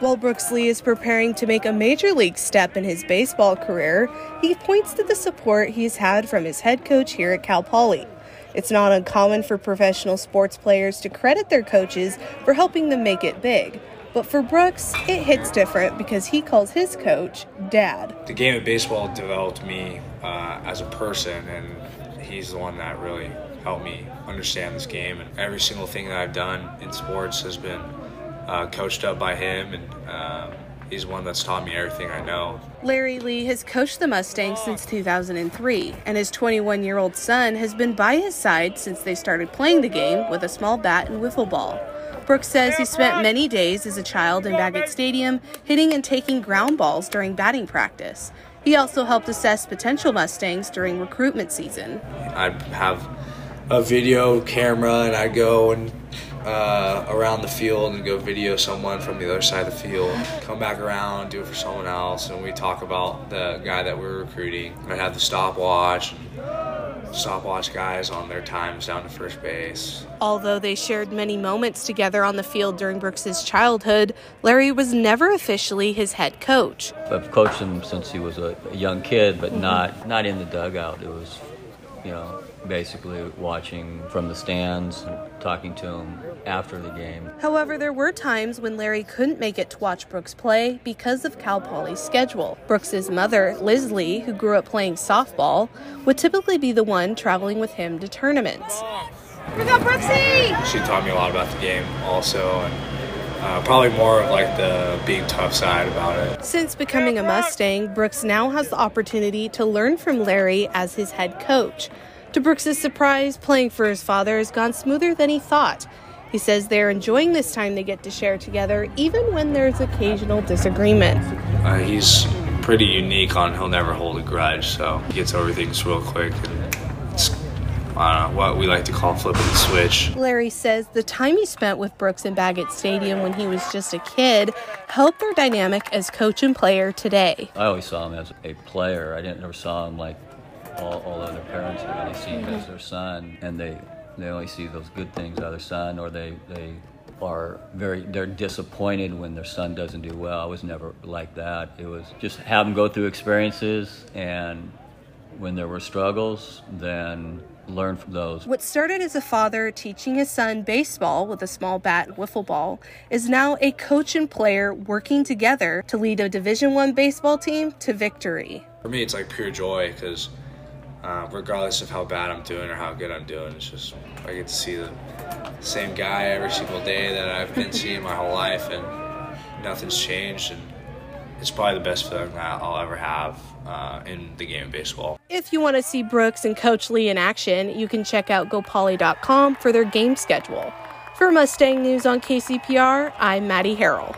While Brooks Lee is preparing to make a major league step in his baseball career, he points to the support he's had from his head coach here at Cal Poly. It's not uncommon for professional sports players to credit their coaches for helping them make it big. But for Brooks, it hits different because he calls his coach dad. The game of baseball developed me uh, as a person, and he's the one that really helped me understand this game. And every single thing that I've done in sports has been uh, coached up by him, and uh, he's one that's taught me everything I know. Larry Lee has coached the Mustangs since 2003, and his 21 year old son has been by his side since they started playing the game with a small bat and wiffle ball. Brooks says he spent many days as a child in Baggett Stadium hitting and taking ground balls during batting practice. He also helped assess potential Mustangs during recruitment season. I'd have a video camera and I'd go and uh, around the field and go video someone from the other side of the field, come back around, do it for someone else, and we talk about the guy that we're recruiting. I have the stopwatch, stopwatch guys on their times down to first base. Although they shared many moments together on the field during Brooks's childhood, Larry was never officially his head coach. I've coached him since he was a, a young kid, but mm-hmm. not not in the dugout. It was, you know, basically watching from the stands, and talking to him after the game. However, there were times when Larry couldn't make it to watch Brooks play because of Cal Poly's schedule. Brooks's mother, Liz Lee, who grew up playing softball, would typically be the one traveling with him to tournaments. We got Brooksy! She taught me a lot about the game also, and uh, probably more of like the being tough side about it. Since becoming a Mustang, Brooks now has the opportunity to learn from Larry as his head coach. To Brooks's surprise, playing for his father has gone smoother than he thought. He says they're enjoying this time they get to share together, even when there's occasional disagreement. Uh, he's pretty unique on he'll never hold a grudge, so he gets over things real quick. And it's, I don't know, what we like to call flipping the switch. Larry says the time he spent with Brooks in Baggett Stadium when he was just a kid helped their dynamic as coach and player today. I always saw him as a player. I didn't ever saw him like all, all other parents do. They see him as mm-hmm. their son, and they they only see those good things out of their son, or they they are very they're disappointed when their son doesn't do well. I was never like that. It was just have them go through experiences, and when there were struggles, then learn from those. What started as a father teaching his son baseball with a small bat and wiffle ball is now a coach and player working together to lead a Division 1 baseball team to victory. For me, it's like pure joy because uh, regardless of how bad I'm doing or how good I'm doing. It's just I get to see the same guy every single day that I've been seeing my whole life, and nothing's changed. And it's probably the best feeling that I'll ever have uh, in the game of baseball. If you want to see Brooks and Coach Lee in action, you can check out GoPoly.com for their game schedule. For Mustang News on KCPR, I'm Maddie Harrell.